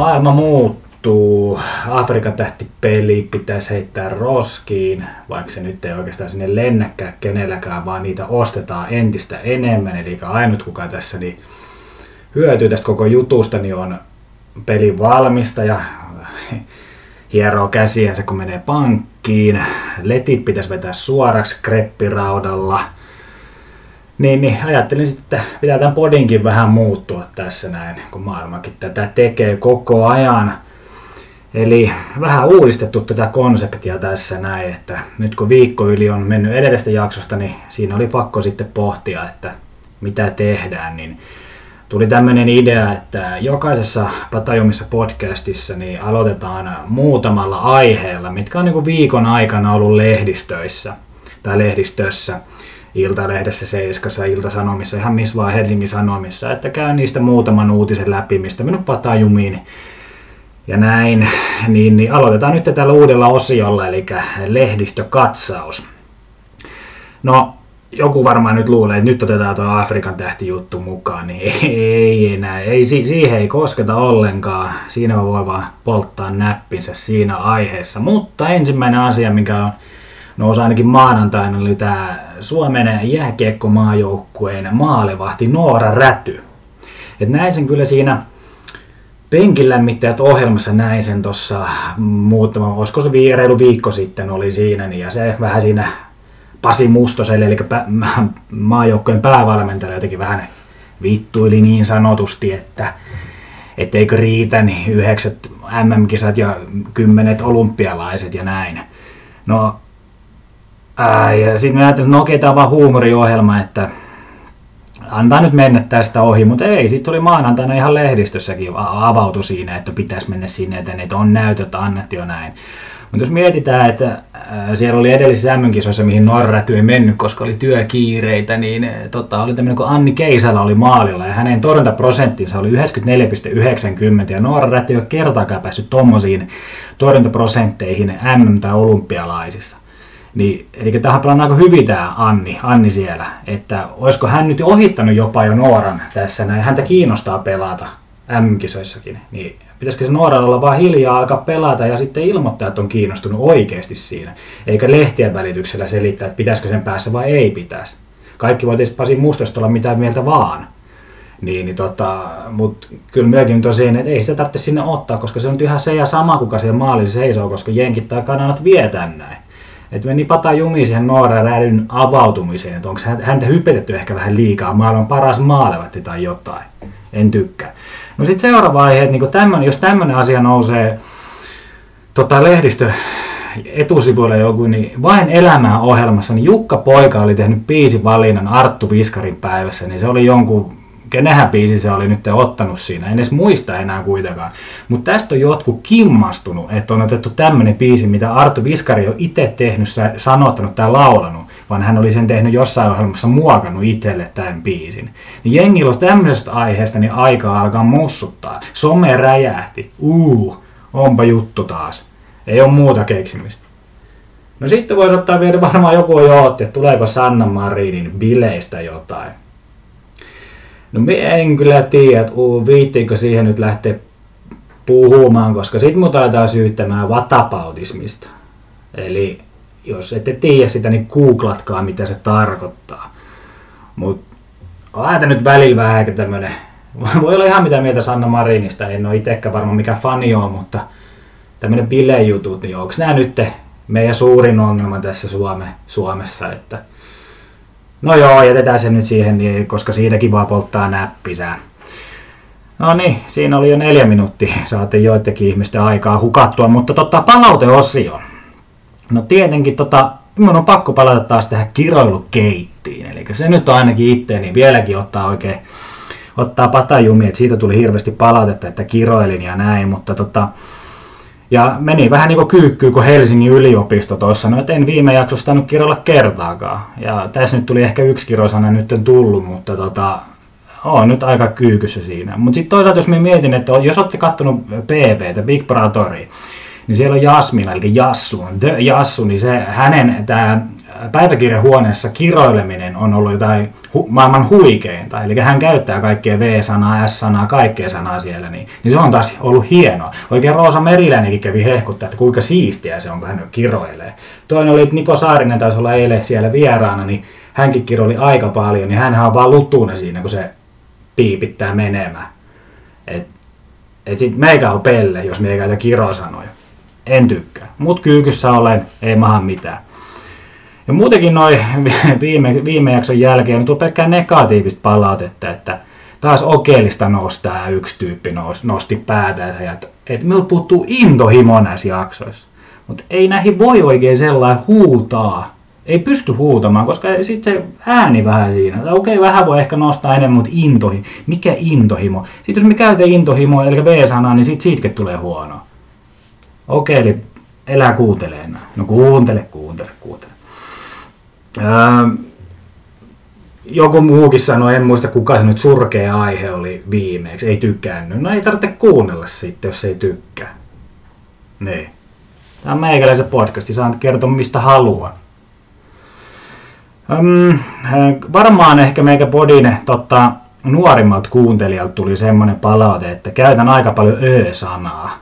Maailma muuttuu. Afrikan tähtipeli pitäisi heittää roskiin, vaikka se nyt ei oikeastaan sinne lennäkään kenelläkään, vaan niitä ostetaan entistä enemmän. Eli ainut kuka tässä niin hyötyy tästä koko jutusta, niin on pelin valmistaja, hieroo käsiänsä kun menee pankkiin. Letit pitäisi vetää suoraksi kreppiraudalla. Niin, niin ajattelin sitten, että pitää tämän podinkin vähän muuttua tässä näin, kun maailmakin tätä tekee koko ajan. Eli vähän uudistettu tätä konseptia tässä näin, että nyt kun viikko yli on mennyt edellisestä jaksosta, niin siinä oli pakko sitten pohtia, että mitä tehdään, niin tuli tämmöinen idea, että jokaisessa Patajumissa podcastissa niin aloitetaan muutamalla aiheella, mitkä on niin viikon aikana ollut lehdistöissä tai lehdistössä. Iltalehdessä, Seiskassa, Iltasanomissa, ihan missä vaan Helsingin Sanomissa, että käy niistä muutaman uutisen läpi, mistä minun patajumiin ja näin, niin, niin aloitetaan nyt tällä uudella osiolla, eli lehdistökatsaus. No, joku varmaan nyt luulee, että nyt otetaan tuo Afrikan tähti juttu mukaan, niin ei, enää, ei, siihen ei kosketa ollenkaan. Siinä voi vaan polttaa näppinsä siinä aiheessa. Mutta ensimmäinen asia, mikä on nousi ainakin maanantaina, oli tämä Suomen jääkiekkomaajoukkueen maalivahti Noora Räty. Et näin sen kyllä siinä penkilämmittäjät ohjelmassa näin sen tuossa muutama, olisiko se reilu viikko sitten oli siinä, niin ja se vähän siinä Pasi Mustoselle, eli maajoukkojen päävalmentaja jotenkin vähän vittuili niin sanotusti, että etteikö riitä niin yhdeksät MM-kisat ja kymmenet olympialaiset ja näin. No, ää, ja sitten mä ajattelin, että no okei, tämä on vaan huumoriohjelma, että antaa nyt mennä tästä ohi, mutta ei, sitten tuli maanantaina ihan lehdistössäkin avautu siinä, että pitäisi mennä sinne että on näytöt annettu jo näin. Mutta jos mietitään, että siellä oli edellisissä MM-kisoissa, mihin Norräty ei mennyt, koska oli työkiireitä, niin tota, oli tämmöinen kuin Anni Keisala oli maalilla ja hänen torjuntaprosenttinsa oli 94,90 ja Norräty ei ole kertaakaan päässyt tommosiin torjuntaprosentteihin MM- tai olympialaisissa. Niin, eli tähän pelaa aika hyvin tämä Anni, Anni siellä, että olisiko hän nyt ohittanut jopa jo Nooran tässä näin, häntä kiinnostaa pelata M-kisoissakin, niin pitäisikö se nuorella olla vaan hiljaa alkaa pelata ja sitten ilmoittaa, että on kiinnostunut oikeasti siinä, eikä lehtien välityksellä selittää, että pitäisikö sen päässä vai ei pitäisi. Kaikki voi tietysti Pasi Mustosta olla mitään mieltä vaan. Niin, niin tota, mutta kyllä myöskin tosiaan, että ei sitä tarvitse sinne ottaa, koska se on ihan se ja sama, kuka siellä maalissa seisoo, koska jenkit tai kanavat vietää näin. Että meni pata jumi siihen nuoren rädyn avautumiseen, että onko häntä hypetetty ehkä vähän liikaa, maailman paras maalevatti tai jotain. En tykkää. No sitten seuraava aihe, että niinku tämmönen, jos tämmöinen asia nousee tota, lehdistö etusivuille joku, niin vain elämää ohjelmassa, niin Jukka Poika oli tehnyt valinnan Arttu Viskarin päivässä, niin se oli jonkun, kenenhän biisi se oli nyt ottanut siinä, en edes muista enää kuitenkaan. Mutta tästä on jotkut kimmastunut, että on otettu tämmöinen biisi, mitä Arttu Viskari on itse tehnyt, sanottanut tai laulanut vaan hän oli sen tehnyt jossain ohjelmassa muokannut itselle tämän biisin. Niin jengillä on tämmöisestä aiheesta niin aika alkaa mussuttaa. Some räjähti. Uu, onpa juttu taas. Ei ole muuta keksimistä. No sitten voisi ottaa vielä varmaan joku jo otti, että tuleeko Sanna Marinin bileistä jotain. No me en kyllä tiedä, että viittiinkö siihen nyt lähteä puhumaan, koska sitten mut aletaan syyttämään vatapautismista. Eli jos ette tiedä sitä, niin googlatkaa mitä se tarkoittaa. Mutta on nyt välillä vähän tämmönen, voi olla ihan mitä mieltä Sanna Marinista, en ole itsekään varmaan mikä fani on, mutta tämmöinen bilejutut, niin onko nämä nyt meidän suurin ongelma tässä Suome, Suomessa, että no joo, jätetään se nyt siihen, niin, koska siitäkin vaan polttaa näppisää. No niin, siinä oli jo neljä minuuttia, saatte joidenkin ihmisten aikaa hukattua, mutta totta palauteosio. No tietenkin tota, minun on pakko palata taas tähän kiroilukeittiin. Eli se nyt on ainakin itteeni vieläkin ottaa oikein ottaa patajumi, että siitä tuli hirveästi palautetta, että kiroilin ja näin, mutta tota, ja meni vähän niin kuin kyykkyy kuin Helsingin yliopisto tuossa, no et en viime jaksossa tainnut kiroilla kertaakaan. Ja tässä nyt tuli ehkä yksi kirosana nyt on tullut, mutta tota, on nyt aika kyykyssä siinä. Mutta sitten toisaalta jos mä mietin, että jos olette kattonut PPtä, Big Brother, niin siellä on Jasmina, eli Jassu, The Jassu, niin se hänen tämä päiväkirjahuoneessa kiroileminen on ollut jotain hu- maailman huikeinta. Eli hän käyttää kaikkea V-sanaa, S-sanaa, kaikkea sanaa siellä, niin, niin se on taas ollut hienoa. Oikein Roosa Meriläinenkin kävi hehkuttaa, että kuinka siistiä se on, kun hän kiroilee. Toinen oli, että Niko Saarinen taisi olla eilen siellä vieraana, niin hänkin kiroili aika paljon, niin hän on vaan lutuinen siinä, kun se piipittää menemään. Et, et sit meikä on pelle, jos meikä käytä kirosanoja. En tykkää. Mut kyykyssä olen, ei maha mitään. Ja muutenkin noin viime, viime jakson jälkeen niin tuli pelkkää negatiivista palautetta, että taas okeellista nostaa yksi tyyppi nosti päätänsä. Ja että, että minulta puuttuu intohimo näissä jaksoissa. Mutta ei näihin voi oikein sellainen huutaa. Ei pysty huutamaan, koska sitten se ääni vähän siinä. Okei, okay, vähän voi ehkä nostaa enemmän, mutta intohimo. Mikä intohimo? Sitten jos me käytetään intohimo, eli V-sanaa, niin siitä siitäkin tulee huono. Okei, okay, eli elää kuunteleena. No kuuntele, kuuntele, kuuntele. Öö, joku muukin sanoi, en muista kuka se nyt surkea aihe oli viimeksi, ei tykkännyt. No ei tarvitse kuunnella sitten, jos ei tykkää. Niin. Tämä on meikäläisen podcasti, saan kertoa mistä haluan. Öm, varmaan ehkä meikä podine tota, nuorimmalta kuuntelijalta tuli semmoinen palaute, että käytän aika paljon ö-sanaa.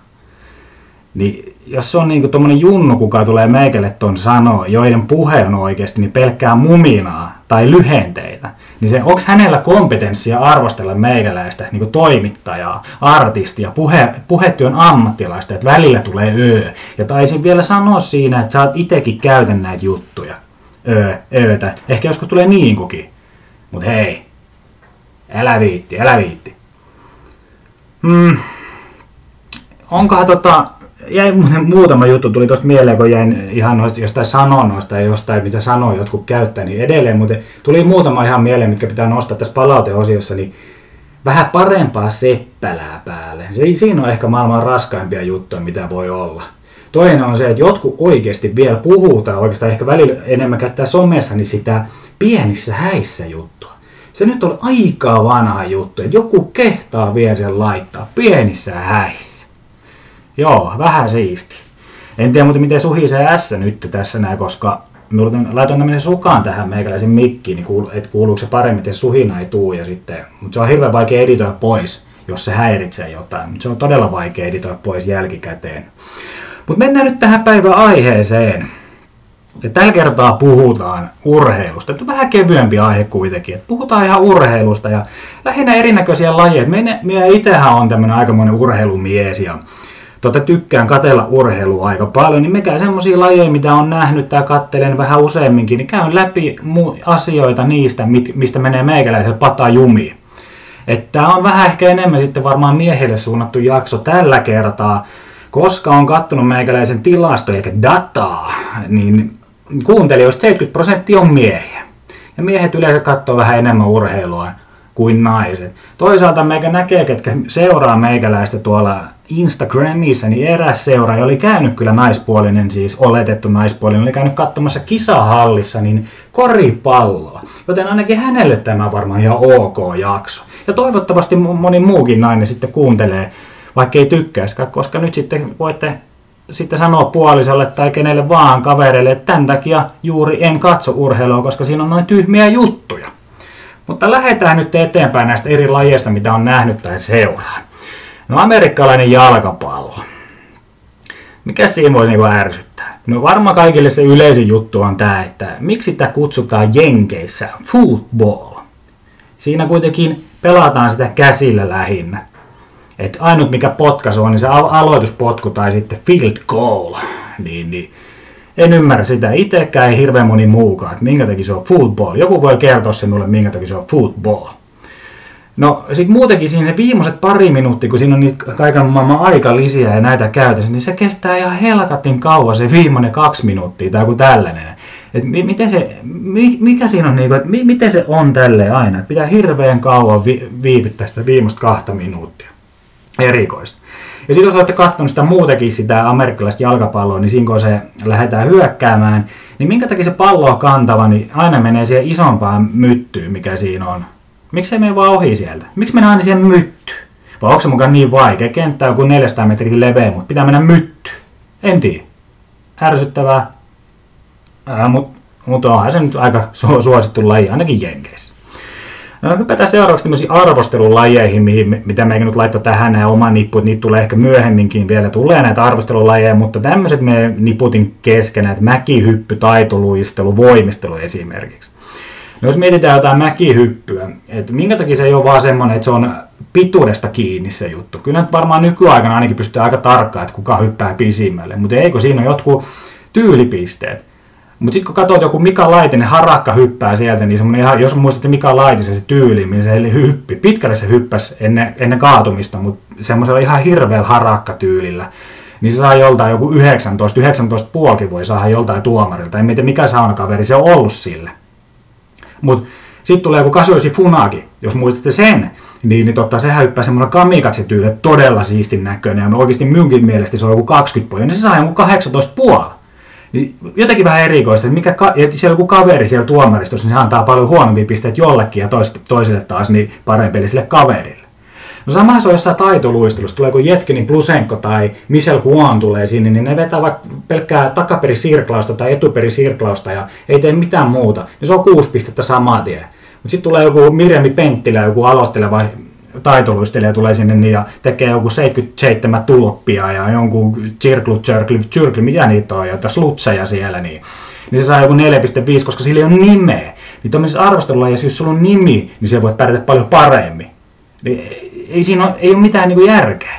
Niin jos on niinku tommonen junnu, kuka tulee meikälle ton sanoa, joiden puhe on oikeasti niin pelkkää muminaa tai lyhenteitä, niin se, onko hänellä kompetenssia arvostella meikäläistä niin toimittajaa, artistia, puhe, puhetyön ammattilaista, että välillä tulee öö. Ja taisin vielä sanoa siinä, että sä oot itekin käytän näitä juttuja. Öö, öötä. Ehkä joskus tulee niinkukin. Mut hei, älä viitti, älä viitti. Hmm. Onkohan tota, jäi muutama juttu, tuli tuosta mieleen, kun jäin ihan noista, jostain sanonnoista ja jostain, mitä sanoo jotkut käyttää, niin edelleen, mutta tuli muutama ihan mieleen, mitkä pitää nostaa tässä palauteosiossa, niin vähän parempaa seppälää päälle. Se, siinä on ehkä maailman raskaimpia juttuja, mitä voi olla. Toinen on se, että jotkut oikeasti vielä puhuu tai oikeastaan ehkä välillä enemmän käyttää somessa, niin sitä pienissä häissä juttua. Se nyt on aika vanha juttu, että joku kehtaa vielä sen laittaa pienissä häissä. Joo, vähän siisti. En tiedä muuten miten se S nyt tässä näin, koska laitoin tämmöisen sukaan tähän meikäläisen mikkiin, niin kuulu, että kuuluuko se paremmin, että suhina ei tuu. Ja sitten, mutta se on hirveän vaikea editoida pois, jos se häiritsee jotain. Mutta se on todella vaikea editoida pois jälkikäteen. Mutta mennään nyt tähän päivän aiheeseen. Ja tällä kertaa puhutaan urheilusta. Tämä on vähän kevyempi aihe kuitenkin. Et puhutaan ihan urheilusta ja lähinnä erinäköisiä lajeja. Minä itsehän on tämmöinen aikamoinen urheilumies ja tota, tykkään katella urheilua aika paljon, niin mikä semmoisia lajeja, mitä on nähnyt tai kattelen vähän useamminkin, niin käyn läpi mu- asioita niistä, mit, mistä menee meikäläisellä pata jumiin. Että on vähän ehkä enemmän sitten varmaan miehille suunnattu jakso tällä kertaa, koska on kattonut meikäläisen tilasto, eli dataa, niin kuuntelijoista 70 prosenttia on miehiä. Ja miehet yleensä katsoo vähän enemmän urheilua kuin naiset. Toisaalta meikä näkee, ketkä seuraa meikäläistä tuolla Instagramissa, niin eräs seuraaja oli käynyt kyllä naispuolinen, siis oletettu naispuolinen, oli käynyt katsomassa kisahallissa niin koripalloa. Joten ainakin hänelle tämä varmaan ihan ok jakso. Ja toivottavasti moni muukin nainen sitten kuuntelee, vaikka ei tykkäisikään, koska nyt sitten voitte sitten sanoa puolisolle tai kenelle vaan kavereille, että tämän takia juuri en katso urheilua, koska siinä on noin tyhmiä juttuja. Mutta lähdetään nyt eteenpäin näistä eri lajeista, mitä on nähnyt tai seuraan. No amerikkalainen jalkapallo. Mikä siinä voisi niinku ärsyttää? No varmaan kaikille se yleisin juttu on tämä, että miksi tämä kutsutaan Jenkeissä football. Siinä kuitenkin pelataan sitä käsillä lähinnä. Et ainut mikä potkas on, niin se aloituspotku tai sitten field goal. Niin, niin en ymmärrä sitä itsekään, ei hirveän moni muukaan, että minkä takia se on football. Joku voi kertoa se mulle, minkä takia se on football. No sitten muutenkin siinä se viimeiset pari minuuttia, kun siinä on niitä kaiken maailman aikalisiä ja näitä käytössä, niin se kestää ihan helkatin kauan se viimeinen kaksi minuuttia tai joku tällainen. Et mi- miten se, mi- mikä siinä on, niinku, että mi- miten se on tälleen aina, että pitää hirveän kauan vi- viivyttää sitä viimeistä kahta minuuttia. Erikoista. Ja sitten jos olette katsonut sitä muutenkin sitä amerikkalaista jalkapalloa, niin siinä kun se lähdetään hyökkäämään, niin minkä takia se pallo on kantava, niin aina menee siihen isompaan myttyyn, mikä siinä on. Miksi ei mene vaan ohi sieltä? Miksi mennään aina siihen mytty? Vai onko se mukaan niin vaikea? Kenttä on kuin 400 metriä leveä, mutta pitää mennä mytty. En tiedä. Ärsyttävää. Äh, mutta mutta onhan se nyt aika suosittu laji, ainakin Jenkeissä. No hypätään seuraavaksi tämmöisiin arvostelulajeihin, mihin, mitä meikä nyt laittaa tähän nämä oman nippu, niitä tulee ehkä myöhemminkin vielä, tulee näitä arvostelulajeja, mutta tämmöiset me niputin kesken, että mäkihyppy, taitoluistelu, voimistelu esimerkiksi. No jos mietitään jotain mäkihyppyä, että minkä takia se ei ole vaan semmoinen, että se on pituudesta kiinni se juttu. Kyllä nyt varmaan nykyaikana ainakin pystyy aika tarkkaan, että kuka hyppää pisimmälle, mutta eikö siinä ole jotkut tyylipisteet. Mutta sitten kun katsot joku Mika Laitinen harakka hyppää sieltä, niin semmoinen ihan, jos muistatte Mika Laitisen se tyyli, niin se hyppi. Pitkälle se hyppäsi ennen, ennen kaatumista, mutta semmoisella ihan hirveällä harakka-tyylillä. Niin se saa joltain joku 19, 19 puolikin voi saada joltain tuomarilta. En tiedä mikä saunakaveri se on ollut sille. Mutta sitten tulee joku Kasoisi Funaki, jos muistatte sen, niin, niin totta, se hyppää semmoinen kamikatsi tyyli, todella siistin näköinen, ja oikeasti minunkin mielestä se on joku 20 poja, niin se saa joku 18 puoli. Niin jotenkin vähän erikoista, että mikä, että siellä joku kaveri siellä tuomaristossa, niin se antaa paljon huonompia pisteitä jollekin ja toiselle taas niin parempi sille kaverille. No sama se on jossain taitoluistelussa, tulee kun Jetkinin Plusenko tai Michel Kuan tulee sinne, niin ne vetää vaikka pelkkää takaperisirklausta tai etuperisirklausta ja ei tee mitään muuta. Ja se on kuusi pistettä samaa tien. Mutta sitten tulee joku Mirjami Penttilä, joku aloitteleva taitoluistelija tulee sinne niin ja tekee joku 77 tuloppia ja jonkun cirklu, cirklu, cirklu, mitä niitä on, ja slutseja siellä, niin, niin se saa joku 4,5, koska sillä ei ole nimeä. Niin tuollaisessa arvostelulajissa, jos sulla on nimi, niin se voit pärjätä paljon paremmin. Niin ei siinä ole, ei ole mitään niin järkeä.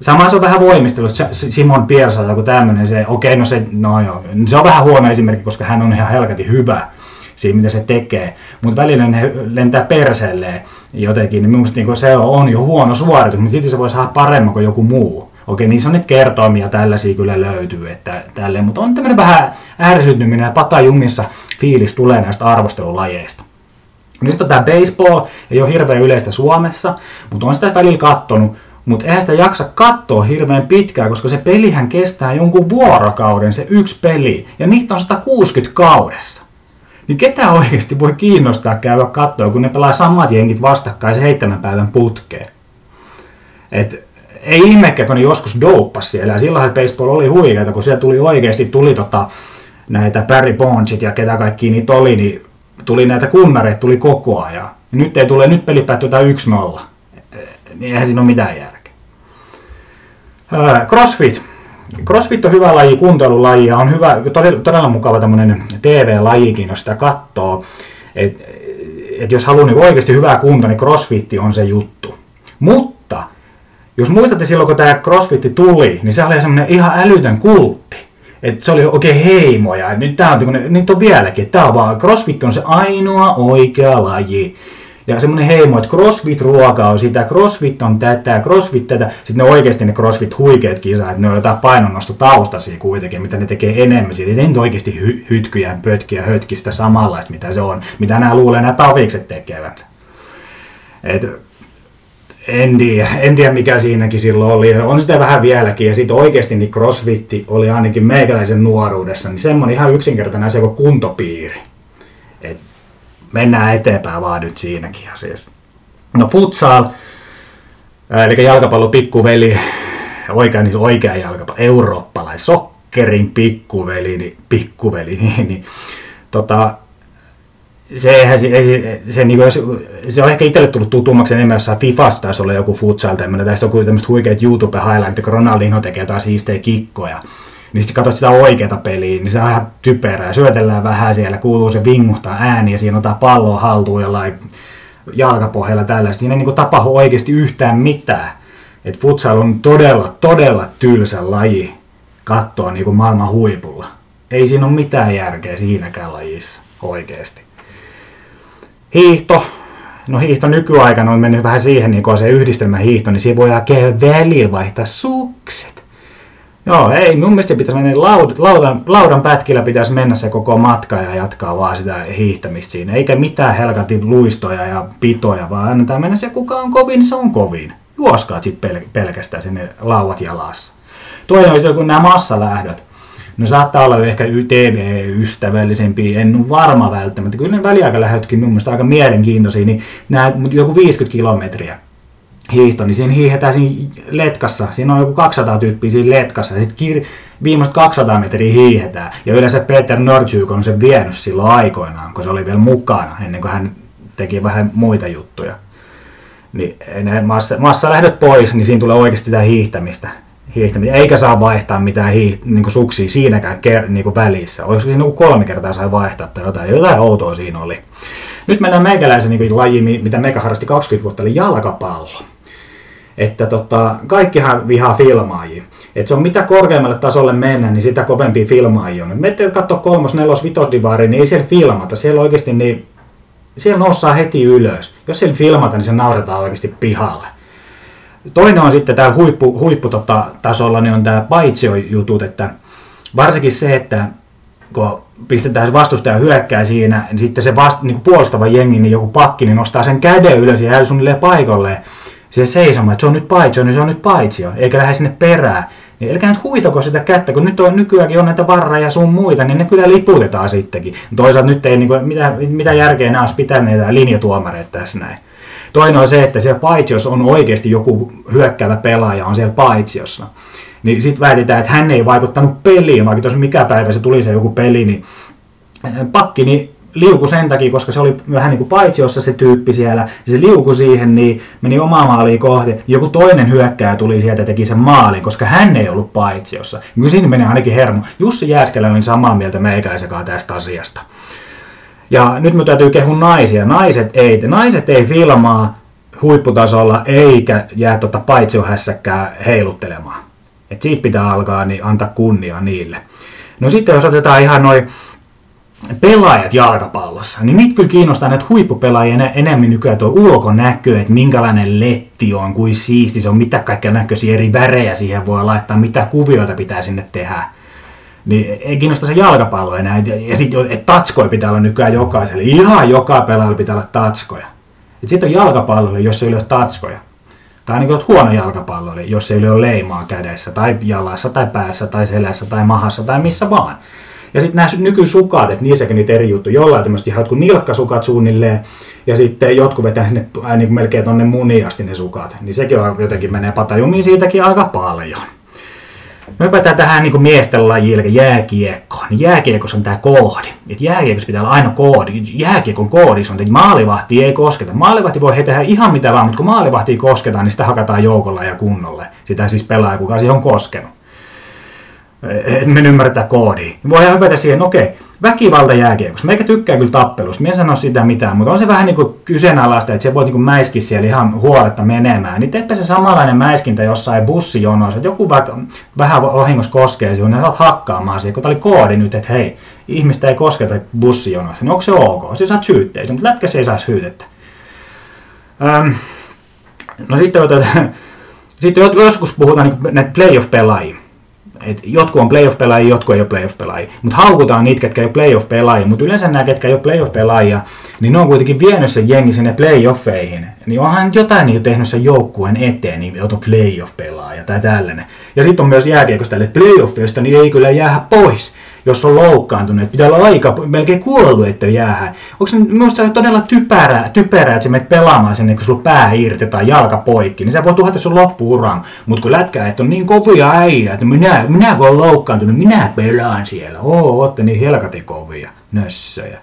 Sama se on vähän voimistelussa, Simon Piersa tai joku tämmöinen, se, okei, okay, no se, no joo, se on vähän huono esimerkki, koska hän on ihan helkati hyvä siinä, mitä se tekee. Mutta välillä ne lentää perseelleen jotenkin, niin minusta niin se on jo huono suoritus, mutta sitten se voi saada paremmin kuin joku muu. Okei, niissä on nyt kertoimia tällaisia kyllä löytyy, että tälleen, mutta on tämmöinen vähän ärsytyminen patajumissa fiilis tulee näistä arvostelulajeista. No sitten tämä baseball ei ole hirveän yleistä Suomessa, mutta on sitä välillä kattonut, mutta eihän sitä jaksa katsoa hirveän pitkään, koska se pelihän kestää jonkun vuorokauden, se yksi peli, ja niitä on 160 kaudessa. Niin ketä oikeasti voi kiinnostaa käydä katsoa, kun ne pelaa samat jengit vastakkain seitsemän päivän putkeen. Et ei ihmekään, kun ne joskus douppas siellä. Ja silloin baseball oli huikeeta, kun siellä tuli oikeasti tuli tota, näitä Barry Bondsit ja ketä kaikki niitä oli, niin tuli näitä kunnareita tuli koko ajan. Ja nyt ei tule, nyt peli päättyy 1-0. Niin eihän siinä ole mitään järkeä. Crossfit CrossFit on hyvä laji, kuntoilulaji ja on hyvä, todella, todella mukava tämmöinen TV-lajikin, jos sitä katsoo. Et, et jos haluaa niin oikeasti hyvää kuntoa, niin CrossFit on se juttu. Mutta jos muistatte silloin, kun tämä CrossFit tuli, niin se oli semmoinen ihan älytön kultti. Et se oli oikein heimoja. Nyt tää on, niitä on vieläkin. Tää on vaan, CrossFit on se ainoa oikea laji ja semmoinen heimo, että CrossFit-ruoka on sitä, CrossFit on tätä, CrossFit tätä. Sitten ne oikeasti ne CrossFit huikeat kisat, että ne on jotain painonnosto taustasia kuitenkin, mitä ne tekee enemmän. Siitä ei oikeasti hy- hytkyjä, pötkiä, hötkistä samanlaista, mitä se on, mitä nämä luulee nämä tavikset tekevät. Et, en tiedä, en tiedä mikä siinäkin silloin oli. On sitä vähän vieläkin. Ja sitten oikeasti niin crossfitti oli ainakin meikäläisen nuoruudessa niin semmoinen ihan yksinkertainen asia kuin kuntopiiri mennään eteenpäin vaan nyt siinäkin asiassa. No futsal, eli jalkapallo pikkuveli, oikea, niin oikea jalkapallo, eurooppalainen, sokkerin pikkuveli, niin, pikkuveli, niin, niin tota, se, se, se, se, niin kuin, se on ehkä itselle tullut tutummaksi enemmän jossain Fifasta taisi olla joku futsal tämmöinen, tästä on tämmöistä huikeat youtube highlight, kun Ronaldinho tekee jotain siistejä kikkoja niin sitten katsot sitä oikeata peliä, niin se on ihan typerää. Syötellään vähän siellä, kuuluu se vinguhtaa ääni ja siinä ottaa palloa haltuun jollain jalkapohjalla tällaista. Siinä ei niin tapahdu oikeasti yhtään mitään. Et futsal on todella, todella tylsä laji katsoa niin kuin maailman huipulla. Ei siinä ole mitään järkeä siinäkään lajissa oikeasti. Hiihto. No hiihto nykyaikana on mennyt vähän siihen, niin kun se yhdistelmähiihto, niin siinä voidaan välillä vaihtaa sukset. Joo, ei, mun mielestä pitäisi mennä laud, laudan, laudan pätkillä pitäisi mennä se koko matka ja jatkaa vaan sitä hiihtämistä siinä. Eikä mitään helkatin luistoja ja pitoja, vaan annetaan mennä se, kuka on kovin, se on kovin. Juoskaat sitten pel- pelkästään sinne lauat jalassa. Toinen on kun nämä massalähdöt. No saattaa olla ehkä TV-ystävällisempi, en ole varma välttämättä. Kyllä ne väliaikalähdötkin mun mielestä aika mielenkiintoisia, niin nämä joku 50 kilometriä hiihto, niin siinä hiihetään siinä letkassa. Siinä on joku 200 tyyppiä siinä letkassa. Ja sitten kir- viimeiset 200 metriä hiihetään. Ja yleensä Peter Nordhug on sen vienyt silloin aikoinaan, kun se oli vielä mukana, ennen kuin hän teki vähän muita juttuja. Niin massa, massa lähdöt pois, niin siinä tulee oikeasti sitä hiihtämistä. hiihtämistä. Eikä saa vaihtaa mitään hiiht, niin suksia siinäkään ker, niin välissä. Olisiko siinä kolme kertaa sai vaihtaa tai jotain. Jotain outoa siinä oli. Nyt mennään meikäläisen niin lajiin, mitä meikä harrasti 20 vuotta, eli jalkapallo että tota, kaikkihan vihaa filmaajia. Et se on mitä korkeammalle tasolle mennä, niin sitä kovempi filmaajia on. Mette katsoa kolmos, nelos, vitosdivari, niin ei siellä filmata. Siellä oikeasti niin, siellä noussaa heti ylös. Jos siellä filmata, niin se nauretaan oikeasti pihalle. Toinen on sitten tämä huippu, huippu tota, tasolla, niin on tämä paitsio-jutut, että varsinkin se, että kun pistetään vastustaja hyökkää siinä, niin sitten se vast, niin puolustava jengi, niin joku pakki, niin nostaa sen käden ylös ja jää suunnilleen paikalle siihen seisomaan, että se on nyt paitsio, niin se on nyt paitsio, eikä lähde sinne perään. Niin älkää nyt huitako sitä kättä, kun nyt on nykyäänkin on näitä varra ja sun muita, niin ne kyllä liputetaan sittenkin. Toisaalta nyt ei, niin kuin, mitä, mitä järkeä nämä olisi pitäneet linjatuomareita tässä näin. Toinen on se, että siellä paitsiossa on oikeasti joku hyökkäävä pelaaja on siellä paitsiossa. Niin sitten väitetään, että hän ei vaikuttanut peliin, vaikka tuossa mikä päivä se tuli se joku peli, niin pakki, niin liuku sen takia, koska se oli vähän niin kuin paitsiossa se tyyppi siellä, ja se liuku siihen, niin meni omaa maaliin kohde. Joku toinen hyökkää tuli sieltä ja teki sen maalin, koska hän ei ollut paitsiossa. Ja kyllä siinä meni ainakin hermo. Jussi Jääskelä oli samaa mieltä meikäisekaan tästä asiasta. Ja nyt me täytyy kehua naisia. Naiset ei, naiset ei filmaa huipputasolla eikä jää tota paitsiohässäkkää heiluttelemaan. Et siitä pitää alkaa niin antaa kunnia niille. No sitten jos otetaan ihan noin pelaajat jalkapallossa, niin niitä kyllä kiinnostaa näitä huippupelaajia enemmän nykyään tuo ulkonäkö, että minkälainen letti on, kuin siisti se on, mitä kaikkea näköisiä eri värejä siihen voi laittaa, mitä kuvioita pitää sinne tehdä. Niin ei kiinnosta se jalkapallo enää. Ja sitten, että tatskoja pitää olla nykyään jokaiselle. Ihan joka pelaajalla pitää olla tatskoja. Sitten on jalkapallo, jos ei ole tatskoja. Tai niin huono jalkapallo, jos ei ole leimaa kädessä, tai jalassa, tai päässä, tai selässä, tai mahassa, tai missä vaan. Ja sitten nämä nykysukat, että niissäkin niitä eri juttuja, jollain tämmöistä ihan jotkut nilkkasukat suunnilleen, ja sitten jotkut vetää sinne äh, niin melkein tuonne muniin asti ne sukat. Niin sekin on jotenkin menee patajumiin siitäkin aika paljon. Me hypätään tähän niin miesten lajiin, eli jääkiekkoon. Niin jääkiekossa on tämä koodi. Et jääkiekossa pitää olla aina koodi. Jääkiekon koodissa on, että maalivahti ei kosketa. Maalivahti voi tehdä ihan mitä vaan, mutta kun maalivahti kosketaan, niin sitä hakataan joukolla ja kunnolle. Sitä siis pelaa, kuka siihen on koskenut että me ymmärtää koodia. Voidaan hypätä siihen, okei, okay, väkivalta jääkiekossa. Meikä tykkää kyllä tappelusta, minä en sano sitä mitään, mutta on se vähän niin kuin kyseenalaista, että se voi niin kuin mäiski siellä ihan huoletta menemään. Niin teepä se samanlainen mäiskintä jossain bussijonossa, että joku vaikka vähän vahingossa koskee sinun, niin saat hakkaamaan siihen, kun tämä oli koodi nyt, että hei, ihmistä ei kosketa bussijonossa, niin onko se ok? Se saat syytteitä, mutta lätkässä ei saisi syytettä. Öm, no sitten, sitten joskus puhutaan niin näitä playoff-pelaajia et jotkut on playoff-pelaajia, jotkut ei ole playoff-pelaajia. Mutta haukutaan niitä, ketkä ei ole playoff-pelaajia. Mutta yleensä nämä, ketkä ei ole playoff-pelaajia, niin ne on kuitenkin vienyt sen jengi sinne playoffeihin. Niin onhan jotain niin tehnyt sen joukkueen eteen, niin on playoff-pelaaja tai tällainen. Ja sitten on myös jääkiekosta, että playoffeista niin ei kyllä jää pois jos on loukkaantunut, että pitää olla aika melkein kuollut, että jäähän. Onko se minusta todella typerää, typerää että sä menet pelaamaan sen, kun sulla pää irti tai jalka poikki, niin sä voit tuhata sun loppuuran. Mutta kun että on niin kovia äijä, että minä, minä kun olen loukkaantunut, minä pelaan siellä. Oo, ootte niin helkatin kovia, nössöjä.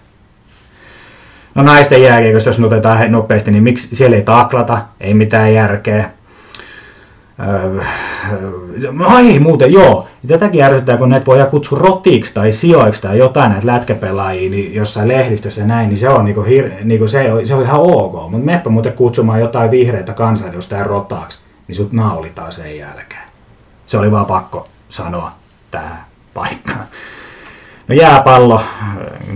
No naisten jääkiekosta, jos otetaan nopeasti, niin miksi siellä ei taklata, ei mitään järkeä. Öö, ai muuten, joo. Tätäkin ärsyttää, kun näitä voidaan kutsua rotiksi tai sijoiksi tai jotain näitä lätkäpelaajia niin jossain lehdistössä ja näin, niin se on, niinku hir, niinku se, on, se on ihan ok. Mutta meppä muuten kutsumaan jotain vihreitä kansanedustajaa rotaksi, niin sut naulitaan sen jälkeen. Se oli vaan pakko sanoa tähän paikkaan. No jääpallo,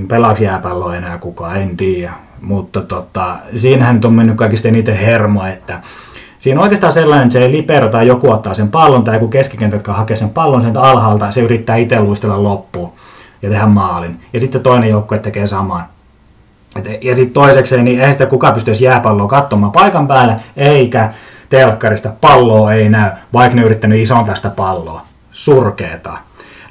pelaaks jääpallo enää kukaan, en tiedä. Mutta tota, siinähän nyt on mennyt kaikista eniten hermo, että Siinä on oikeastaan sellainen, että se libero tai joku ottaa sen pallon tai joku keskikenttä, jotka hakee sen pallon sieltä alhaalta, se yrittää itse luistella loppuun ja tehdä maalin. Ja sitten toinen joukkue tekee saman. Ja sitten toisekseen, niin ei sitä kukaan pystyisi jääpalloa katsomaan paikan päällä, eikä telkkarista palloa ei näy, vaikka ne yrittänyt ison tästä palloa. Surkeeta.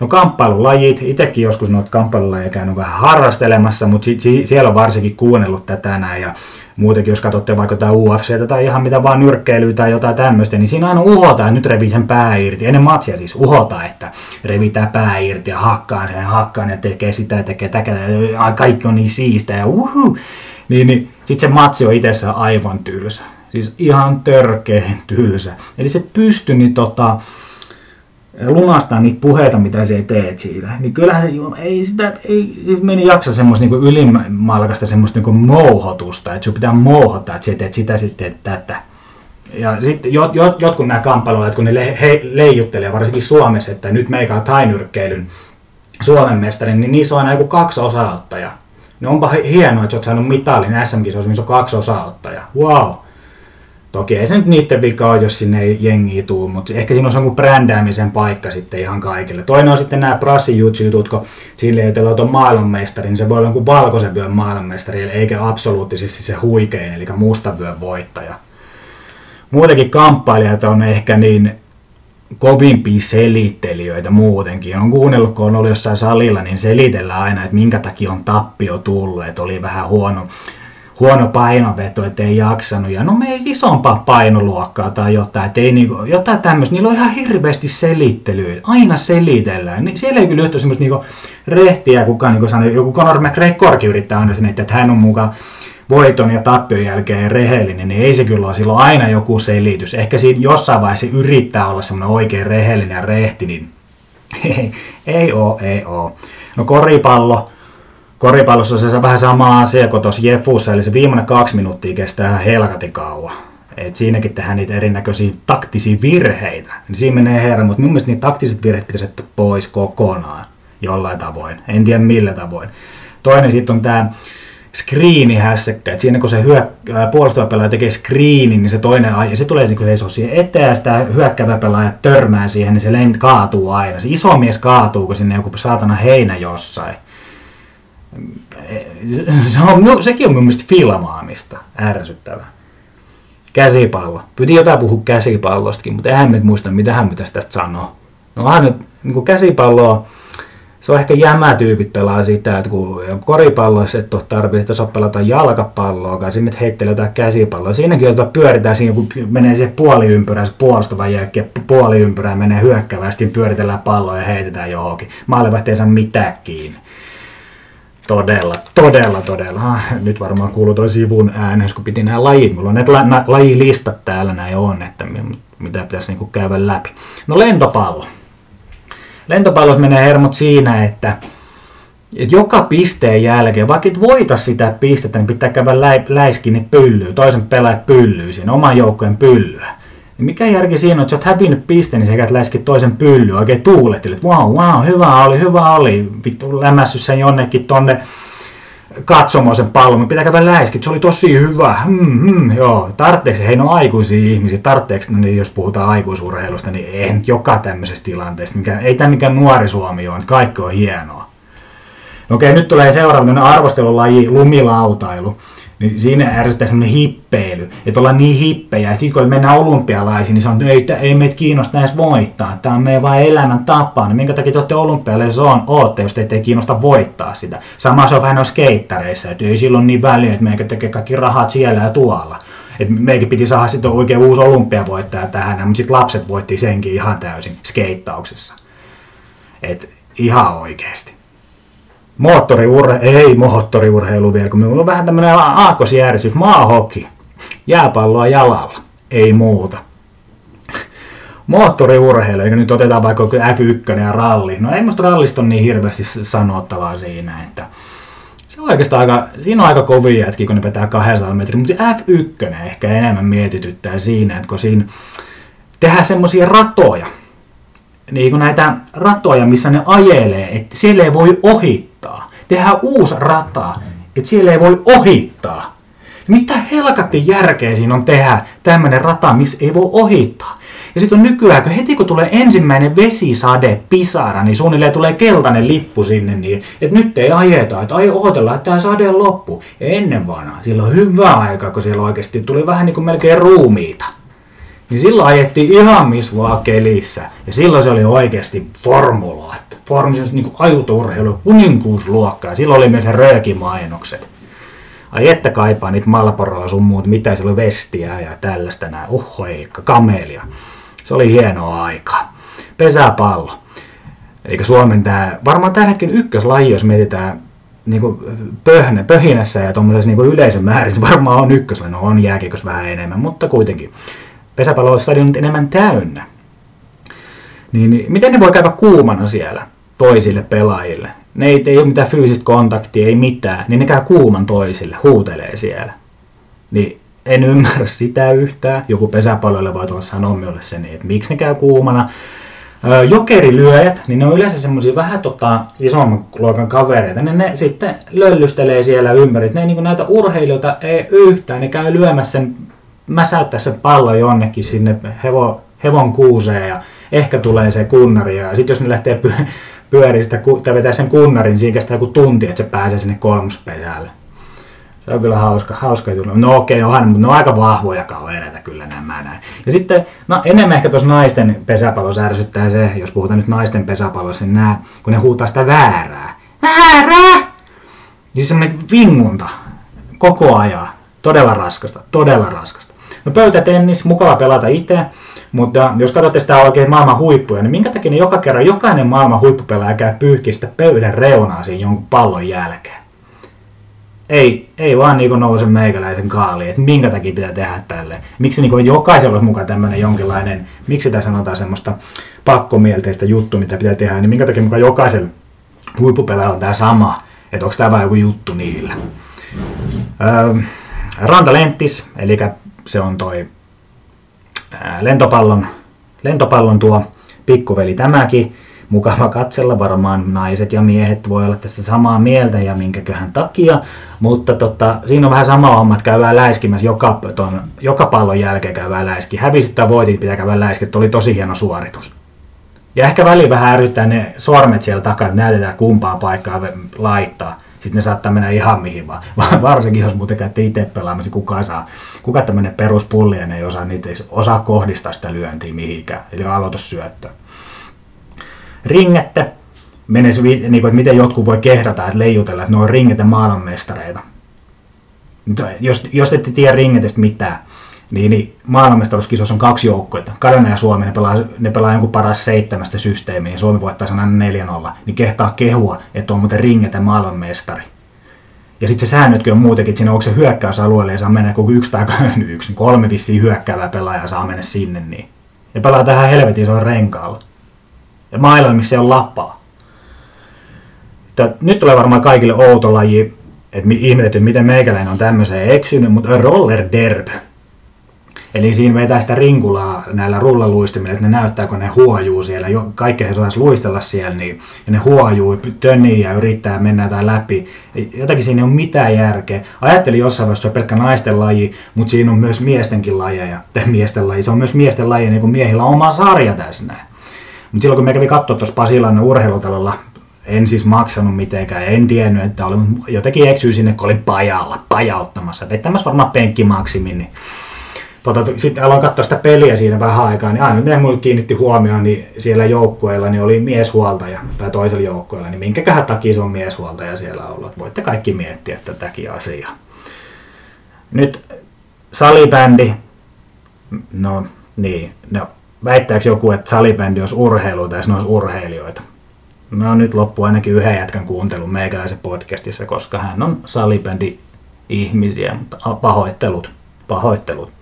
No kamppailulajit, itsekin joskus noita kamppailulajeja käynyt vähän harrastelemassa, mutta si- si- siellä on varsinkin kuunnellut tätä näin. Ja muutenkin jos katsotte vaikka jotain UFC tai ihan mitä vaan nyrkkeilyä tai jotain tämmöistä, niin siinä aina uhotaan, nyt revi sen pää irti. Ennen matsia siis uhota, että revitää pää irti ja hakkaa sen, hakkaa ja tekee sitä ja tekee täkä, ja kaikki on niin siistä ja uhu. Niin, niin sitten se matsi on itsessään aivan tylsä. Siis ihan törkeen tylsä. Eli se pystyi niin tota, lunastaa niitä puheita, mitä se teet siinä, niin kyllähän se ei sitä, ei, siis meni jaksa semmoista niin ylimalkasta semmoista niin mouhotusta, että sun pitää mouhottaa, että sä teet sitä, sitten tätä. Ja sitten jot, jot, jotkut nämä kamppailuajat, kun ne le, he, leijuttelee, varsinkin Suomessa, että nyt meikä tainyrkkeilyn Suomen mestari, niin niissä on aina joku kaksi osaottajaa. Ne onpa hienoa, että sä oot saanut mitalin SM-kisoissa, missä on kaksi osaottajaa. Wow! Toki ei se nyt niiden vika ole, jos sinne ei jengi tuu, mutta ehkä siinä on joku brändäämisen paikka sitten ihan kaikille. Toinen on sitten nämä prassi jutut, kun sille ei ole maailmanmestari, niin se voi olla joku valkoisen vyön maailmanmestari, eikä absoluuttisesti se huikein, eli musta vyön voittaja. Muutenkin kamppailijat on ehkä niin kovimpia selittelijöitä muutenkin. On kuunnellut, kun on ollut jossain salilla, niin selitellään aina, että minkä takia on tappio tullut, että oli vähän huono huono painoveto, ettei jaksanut. Ja no me ei isompaa painoluokkaa tai jotain, ettei niinku, jotain tämmöistä. Niillä on ihan hirveästi selittelyä. Aina selitellään. Niin siellä ei kyllä yhtä semmoista niinku rehtiä, kuka niinku sanoo, joku Conor McGregorkin yrittää aina sen, että hän on mukaan voiton ja tappion jälkeen rehellinen, niin ei se kyllä ole. Silloin aina joku selitys. Ehkä siinä jossain vaiheessa yrittää olla semmoinen oikein rehellinen ja rehti, niin ei, ei oo, ei oo. No koripallo, Koripallossa se on vähän sama asia kuin tuossa Jefussa, eli se viimeinen kaksi minuuttia kestää helkati kauan. Et siinäkin tehdään niitä erinäköisiä taktisia virheitä. Niin siinä menee herra, mutta mun mielestä niitä taktiset virheet pitäisi jättää pois kokonaan jollain tavoin. En tiedä millä tavoin. Toinen sitten on tämä hässäkkä, että siinä kun se hyök- puolustava pelaaja tekee screenin, niin se toinen ja se tulee niin seisoo siihen eteen ja sitä hyökkävä pelaaja törmää siihen, niin se lent kaatuu aina. Se iso mies kaatuu, kun sinne joku saatana heinä jossain se on, sekin on mun mielestä filmaamista ärsyttävä. Käsipallo. Pyti jotain puhua käsipallostakin, mutta eihän nyt muista, mitä hän pitäisi tästä sanoa. No nyt niin käsipalloa, se on ehkä jämätyypit pelaa sitä, että kun koripalloissa et ole tarpeeksi, että pelata jalkapalloa, kai sinne heittelee jotain käsipalloa. Siinäkin, että pyöritään siinä, kun menee se puoliympyrä, se puolustava jääkki, puoliympyrä menee hyökkävästi, pyöritellään palloa ja heitetään johonkin. Maalivahti ei saa mitään kiinni. Todella, todella, todella. Ah, nyt varmaan kuuluu tuo sivun äänessä, kun piti nämä lajit. Mulla on näitä la, na, lajilistat täällä näin on, että mitä pitäisi niinku käydä läpi. No lentopallo. Lentopallossa menee hermot siinä, että, että joka pisteen jälkeen, vaikka et voita sitä pistettä, niin pitää käydä lä, läiskin pyllyä, toisen pelaajan pyllyä, siinä oman joukkojen pyllyä. Niin mikä järki siinä on, että sä oot hävinnyt piste, niin sä läski toisen pylly oikein tuuletteli, että wow, wow, hyvä oli, hyvä oli, vittu lämässy sen jonnekin tonne katsomaan sen pallon, pitää käydä läiskit, se oli tosi hyvä, hmm, hmm, joo, tarvitseeko hei no aikuisia ihmisiä, tarvitseeko, no niin jos puhutaan aikuisurheilusta, niin ei nyt joka tämmöisestä tilanteesta, mikä, ei tämä mikään nuori Suomi ole, kaikki on hienoa. No okei, nyt tulee seuraava arvostelulaji, lumilautailu niin siinä ärsyttää semmoinen hippeily, että ollaan niin hippejä, että sitten kun mennään olympialaisiin, niin se on, ei, ei meitä kiinnosta edes voittaa, tämä on meidän vain elämän tapa, niin minkä takia te olette olympialaisissa on, ootte, jos teitä ei kiinnosta voittaa sitä. Sama se on vähän noissa skeittareissa, että ei silloin niin väliä, että meikä tekee kaikki rahat siellä ja tuolla. Et meikin piti saada sitten oikein uusi olympiavoittaja tähän, mutta sitten lapset voitti senkin ihan täysin skeittauksessa. Et ihan oikeasti moottoriurheilu, ei moottoriurheilu vielä, kun minulla on vähän tämmöinen aakkosjärjestys, maahoki, jääpalloa jalalla, ei muuta. Moottoriurheilu, eli nyt otetaan vaikka F1 ja ralli. No ei musta rallista ole niin hirveästi sanottavaa siinä, että se on oikeastaan aika, siinä on aika kovia jätkiä, kun ne pitää 200 metriä, mutta F1 ehkä enemmän mietityttää siinä, että kun siinä tehdään semmoisia ratoja, niin kuin näitä ratoja, missä ne ajelee, että siellä ei voi ohittaa. Tehdään uusi rata, että siellä ei voi ohittaa. Mitä helkatti järkeä siinä on tehdä tämmöinen rata, missä ei voi ohittaa? Ja sitten on nykyään, kun heti kun tulee ensimmäinen vesisade, pisara, niin suunnilleen tulee keltainen lippu sinne, niin että nyt ei ajeta, että ai odotellaan, että tämä sade loppu. Ja ennen vanhaa, silloin hyvä aika, kun siellä oikeasti tuli vähän niin kuin melkein ruumiita niin silloin ajettiin ihan missä vaan kelissä. Ja silloin se oli oikeasti formulaat. Formula, niin kuin autourheilu, kuninkuusluokka. Ja silloin oli myös röökimainokset. Ai että kaipaa niitä malporoa sun muut, mitä siellä oli vestiä ja tällaista nää, uhoi, kamelia. Se oli hienoa aikaa. Pesäpallo. Eli Suomen tämä, varmaan tällä hetkellä ykköslaji, jos mietitään niin kuin pöhnä, pöhinässä ja tuommoisessa niin yleisön määrissä, varmaan on ykköslaji, no on jääkiekossa vähän enemmän, mutta kuitenkin. Pesäpallostadion on enemmän täynnä. Niin, niin, miten ne voi käydä kuumana siellä toisille pelaajille? Ne ei, ei ole mitään fyysistä kontaktia, ei mitään, niin ne käy kuuman toisille, huutelee siellä. Niin en ymmärrä sitä yhtään. Joku pesäpalloille voi tulla sanoa minulle sen, että miksi ne käy kuumana. Jokerilyöjät, niin ne on yleensä semmoisia vähän tota, isomman luokan kavereita, niin ne sitten löllystelee siellä ympäri. Ne ei niin näitä urheilijoita ei yhtään, ne käy lyömässä sen, mäsäyttää sen pallon jonnekin sinne hevo, hevon kuuseen ja ehkä tulee se kunnari. Ja sitten jos ne lähtee py, pyöriä sitä, tai vetää sen kunnarin, siinä kestää joku tunti, että se pääsee sinne kolmospesälle. Se on kyllä hauska, hauska juttu. No okei, onhan, mutta ne on aika vahvoja kavereita kyllä nämä näin. Ja sitten, no enemmän ehkä tuossa naisten pesäpallossa ärsyttää se, jos puhutaan nyt naisten pesäpallossa, niin nämä, kun ne huutaa sitä väärää. Väärää! Niin siis semmoinen vingunta koko ajan. Todella raskasta, todella raskasta. No pöytätennis, mukava pelata itse, mutta jos katsotte sitä oikein maailman huippuja, niin minkä takia ne joka kerran jokainen maailman huippupelaaja käy pyyhkistä pöydän reunaa siinä jonkun pallon jälkeen? ei, ei vaan niin nouse meikäläisen kaaliin, että minkä takia pitää tehdä tälle. Miksi niin jokaisella olisi mukaan tämmöinen jonkinlainen, miksi sitä sanotaan semmoista pakkomielteistä juttu, mitä pitää tehdä, niin minkä takia mukaan jokaisella huippupelaajalla on tämä sama, että onko tämä vain joku juttu niillä. Öö, rantalenttis, eli se on toi lentopallon, lentopallon tuo pikkuveli tämäkin, mukava katsella. Varmaan naiset ja miehet voi olla tässä samaa mieltä ja minkäköhän takia. Mutta tota, siinä on vähän sama homma, että käydään läiskimässä joka, ton, joka pallon jälkeen käydään läiski. Hävisit tai voitit, pitää käydä läiski, oli tosi hieno suoritus. Ja ehkä väliin vähän ärryttää ne sormet siellä takana, että näytetään kumpaa paikkaa laittaa. Sitten ne saattaa mennä ihan mihin vaan. Varsinkin jos muuten käytte itse pelaamassa, kuka saa, kuka tämmöinen peruspulli ei osaa, niitä, osaa kohdistaa sitä lyöntiä mihinkään. Eli aloitussyöttö ringette, menisi, niin kuin, että miten jotkut voi kehdata, että leijutella, että ne on ringete maailmanmestareita. Jos, jos ette tiedä ringetestä mitään, niin, niin maailmanmestaruuskisossa on kaksi joukkuetta. Kadana ja Suomi, ne pelaa, ne pelaa jonkun paras seitsemästä systeemiä, ja Suomi voittaa sen aina 4-0. Niin kehtaa kehua, että on muuten ringete maailmanmestari. Ja sitten se säännötkin on muutenkin, että siinä onko se hyökkäysalueelle ja saa mennä kuin yksi tai yksi, kolme vissiin hyökkäävää pelaajaa saa mennä sinne. Niin. Ja pelaa tähän helvetin, se on renkaalla ja maailma, missä ei ole lapaa. Nyt tulee varmaan kaikille outo laji, että ihmetetty, miten meikäläinen on tämmöiseen eksynyt, mutta roller derby. Eli siinä vetää sitä rinkulaa näillä rullaluistimilla, että ne näyttää, kun ne huojuu siellä. Kaikki he saisi luistella siellä, niin, ja ne huojuu, tönnii ja yrittää mennä jotain läpi. Jotakin siinä ei ole mitään järkeä. Ajattelin jossain vaiheessa, että se on pelkkä naisten laji, mutta siinä on myös miestenkin lajeja. Miesten laji. Se on myös miesten laji, niin kuin miehillä on oma sarja tässä näin. Mutta silloin kun me kävin katsoa tuossa Pasilan urheilutalolla, en siis maksanut mitenkään, en tiennyt, että oli jotenkin eksy sinne, kun oli pajalla, pajauttamassa, vetämässä varmaan penkkimaksimin, niin tota, sitten aloin katsoa sitä peliä siinä vähän aikaa, niin aina mitä minulle kiinnitti huomioon, niin siellä joukkueella niin oli mieshuoltaja, tai toisella joukkueella, niin minkäköhän takia se on mieshuoltaja siellä ollut. Voitte kaikki miettiä tätäkin asiaa. Nyt salibändi, no niin, no väittääkö joku, että salibändi olisi urheilu tai ne olisi urheilijoita? No nyt loppu ainakin yhden jätkän kuuntelun meikäläisen podcastissa, koska hän on salibändi ihmisiä, mutta pahoittelut, pahoittelut.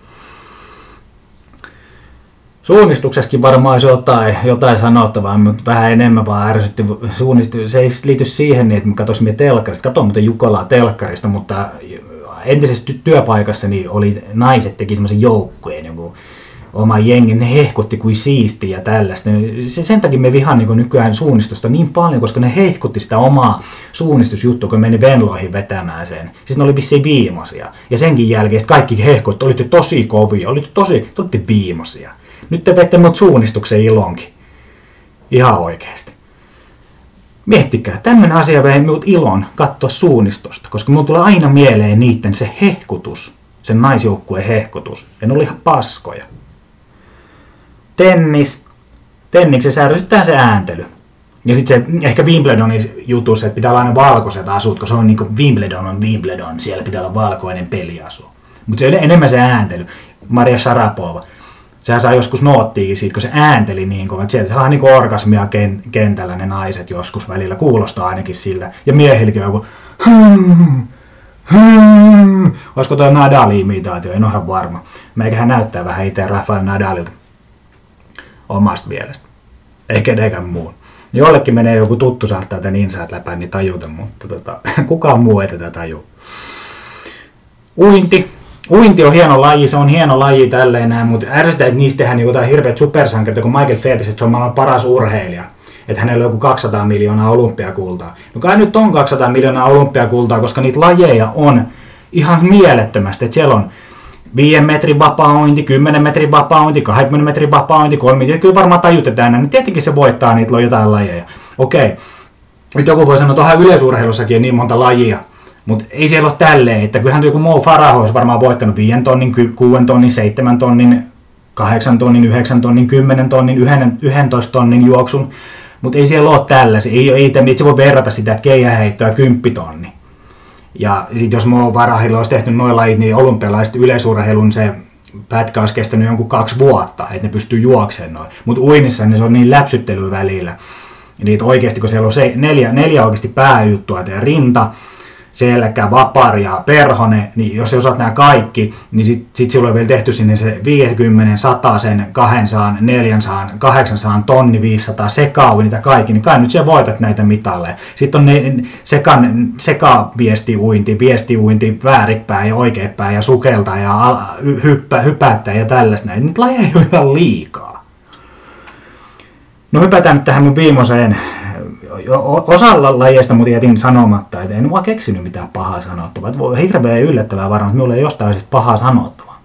Suunnistuksessakin varmaan olisi jotain, jotain sanottavaa, mutta vähän enemmän vaan ärsytti suunnistu. Se ei liity siihen, että mä katsoisin telkkarista. Katoin muuten Jukolaa telkkarista, mutta entisessä työpaikassa niin oli, naiset teki semmoisen joukkueen, joku oma jengi, ne hehkutti kuin siisti ja tällaista. Sen takia me vihaan niin nykyään suunnistusta niin paljon, koska ne hehkutti sitä omaa suunnistusjuttua, kun meni Venloihin vetämään sen. Siis ne oli vissiin viimeisiä. Ja senkin jälkeen kaikki hehkutti, olitte tosi kovia, olitte tosi, te olitte viimeisiä. Nyt te vette mut suunnistuksen ilonkin. Ihan oikeasti. Miettikää, tämmöinen asia vei minut ilon katsoa suunnistusta, koska mulla tulee aina mieleen niiden se hehkutus, sen naisjoukkueen hehkutus. En oli ihan paskoja tennis. Tenniksessä ärsyttää se ääntely. Ja sitten se ehkä Wimbledonin jutussa, että pitää olla aina valkoiset asut, kun se on niin kuin Wimbledon on Wimbledon, siellä pitää olla valkoinen peliasu. Mutta se on enemmän se ääntely. Maria Sharapova, sehän saa joskus noottiikin siitä, kun se äänteli niin kovin, sieltä saa niin orgasmia kentällä ne naiset joskus välillä, kuulostaa ainakin siltä. Ja miehilläkin on joku Olisiko tuo Nadal-imitaatio, en ole ihan varma. Meikähän näyttää vähän itse Rafael Nadalilta omasta mielestä. Ei kenenkään muun. Jollekin menee joku tuttu saattaa tämän insaat läpään, niin tajuta, mutta tota, kukaan muu ei tätä tajua. Uinti. Uinti on hieno laji, se on hieno laji tälleen näin, mutta ärsytään, että niistä tehdään jotain hirveät supersankareita kuin Michael Phelps, että se on maailman paras urheilija että hänellä on joku 200 miljoonaa olympiakultaa. No kai nyt on 200 miljoonaa olympiakultaa, koska niitä lajeja on ihan mielettömästi. Että siellä on 5 metrin vapaa 10 metrin vapaa 20 metrin vapaa 3 Kyllä varmaan tajutetaan näin, niin tietenkin se voittaa, niitä jotain lajeja. Okei, nyt joku voi sanoa, että onhan yleisurheilussakin niin monta lajia, mutta ei siellä ole tälleen, että kyllähän joku Mo Farah olisi varmaan voittanut 5 tonnin, 6 tonnin, 7 tonnin, 8 tonnin, 9 tonnin, 10 tonnin, 11 tonnin juoksun, mutta ei siellä ole tällaisia. Ei, ei, ei, se voi verrata sitä, että keihäheittoa 10 tonni. Ja sitten jos Mo Varahilla olisi tehty noin lajit, niin olympialaiset yleisurheilun se pätkä olisi kestänyt jonkun kaksi vuotta, että ne pystyy juokseen noin. Mutta uinnissa niin se on niin läpsyttelyä välillä. Ja niitä oikeasti, kun siellä on se, neljä, neljä oikeasti pääjuttua, ja rinta, selkä, vapari ja perhone, niin jos sä osaat nämä kaikki, niin sitten sit silloin on vielä tehty sinne se 50, 100, sen 200, 400, 800, tonni 500, sekaavi niitä kaikki, niin kai nyt sä voitat näitä mitalleja. Sitten on ne sekan, sekaviestiuinti, viestiuinti, väärippää ja oikeippää ja sukelta ja hyppä, hypättää ja tällaista näin. Niitä lajeja ei ole ihan liikaa. No hypätään nyt tähän mun viimeiseen osalla lajeista mun jätin sanomatta, että en vaan keksinyt mitään pahaa sanottavaa. Että voi hirveän yllättävää varmaan, että minulla ei jostain asiasta pahaa sanottavaa.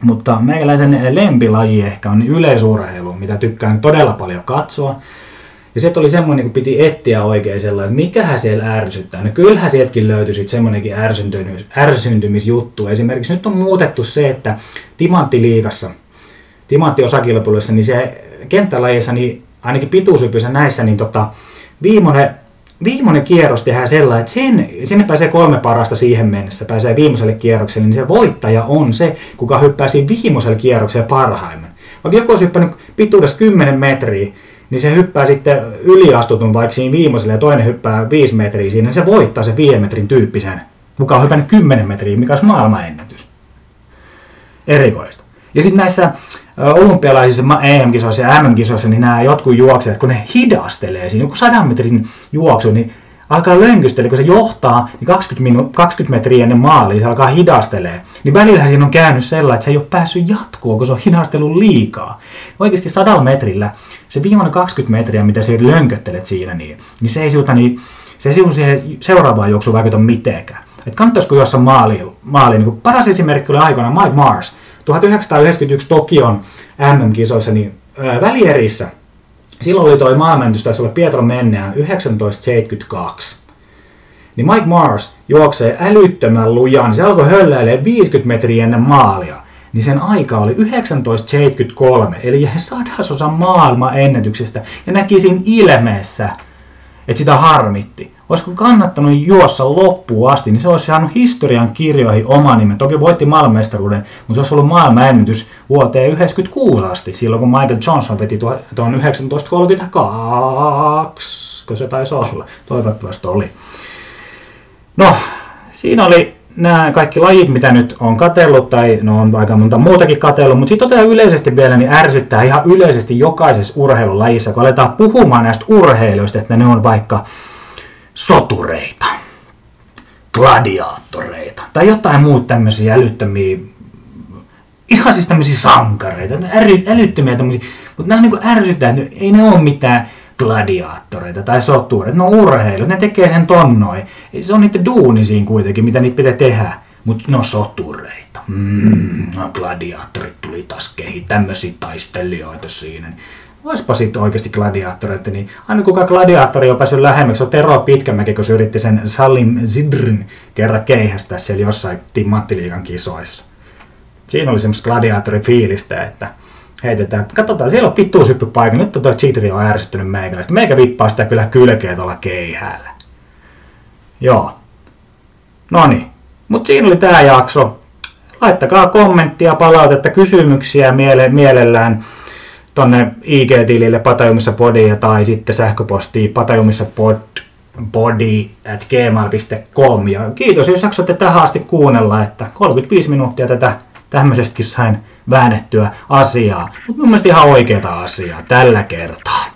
Mutta meikäläisen lempilaji ehkä on yleisurheilu, mitä tykkään todella paljon katsoa. Ja se oli semmoinen, kun piti etsiä oikein sellainen, että mikähän siellä ärsyttää. No kyllähän sieltäkin löytyi sitten semmoinenkin ärsyntymisjuttu. Esimerkiksi nyt on muutettu se, että timanttiliikassa, timanttiosakilpailuissa, niin se kenttälajissa, niin ainakin pituushypyissä näissä, niin tota, viimeinen, viimeinen kierros tehdään sellainen, että sen, sinne pääsee kolme parasta siihen mennessä, pääsee viimeiselle kierrokselle, niin se voittaja on se, kuka hyppää siinä viimeiselle kierrokselle parhaimman. Vaikka joku olisi hyppänyt pituudessa 10 metriä, niin se hyppää sitten yliastutun vaikka siinä viimeiselle ja toinen hyppää 5 metriä siinä, niin se voittaa se 5 metrin tyyppisen, kuka on hypännyt 10 metriä, mikä olisi maailmanennätys. Erikoista. Ja sitten näissä olympialaisissa EM-kisoissa ja MM-kisoissa, niin nämä jotkut juokset, kun ne hidastelee siinä, joku 100 metrin juoksu, niin alkaa lönkystellä, kun se johtaa, niin 20, minu- 20 metriä ennen maalia se alkaa hidastelee. Niin välillä siinä on käynyt sellainen, että se ei ole päässyt jatkoon, kun se on hidastellut liikaa. Oikeasti sadalla metrillä, se viimeinen 20 metriä, mitä sä lönköttelet siinä, niin, niin se ei siuta, niin, se ei siihen seuraavaan juoksuun vaikuta mitenkään. Että kannattaisiko jossain maaliin, maaliin niin paras esimerkki oli aikoinaan Mike Mars, 1991 Tokion MM-kisoissa niin välierissä, silloin oli toi maailmanennätys, taisi olla Pietro Menneään 1972. Niin Mike Mars juoksee älyttömän lujaa, niin se alkoi hölläilee 50 metriä ennen maalia. Niin sen aika oli 1973, eli jäi sadasosa maailman ennätyksestä. Ja näki siinä ilmeessä, että sitä harmitti olisiko kannattanut juossa loppuun asti, niin se olisi saanut historian kirjoihin oma nimen. Toki voitti maailmanmestaruuden, mutta se olisi ollut maailmanennätys vuoteen 1996 asti, silloin kun Michael Johnson veti tuon 1932, kun se taisi olla. Toivottavasti oli. No, siinä oli nämä kaikki lajit, mitä nyt on katellut, tai no on aika monta muutakin katellut, mutta sitten totean yleisesti vielä, niin ärsyttää ihan yleisesti jokaisessa urheilulajissa, kun aletaan puhumaan näistä urheilijoista, että ne on vaikka sotureita, gladiaattoreita tai jotain muuta tämmöisiä älyttömiä, ihan siis tämmöisiä sankareita, äly, älyttömiä tämmöisiä, mutta nämä on niin ärsyttää, että ei ne ole mitään gladiaattoreita tai sotureita, ne on urheilut, ne tekee sen tonnoi. Se on niiden duuni siinä kuitenkin, mitä niitä pitää tehdä, mutta ne on sotureita. Mm, no gladiaattorit tuli taas kehi, tämmöisiä taistelijoita siinä. Oispa sitten oikeasti gladiaattoreita, niin aina kuka gladiaattori on päässyt lähemmäksi, on Tero Pitkämäki, kun se yritti sen Salim Zidrin kerran keihästä siellä jossain Timanttiliigan kisoissa. Siinä oli semmoista gladiaattorifiilistä, että heitetään. Katsotaan, siellä on vittuusyppypaikka. Nyt tuo cheateri on ärsyttynyt meikäläistä. Meikä vippaa sitä kyllä kylkeä tuolla keihäällä. Joo. Noni. Mutta siinä oli tämä jakso. Laittakaa kommenttia, palautetta, kysymyksiä miele- mielellään tonne IG-tilille Patajumissa Podia tai sitten sähköpostiin patajumissapod body at gmail.com. Ja kiitos, jos jaksoitte tähän asti kuunnella, että 35 minuuttia tätä tämmöisestäkin sain väännettyä asiaa. Mutta mun mielestä ihan oikeata asiaa tällä kertaa.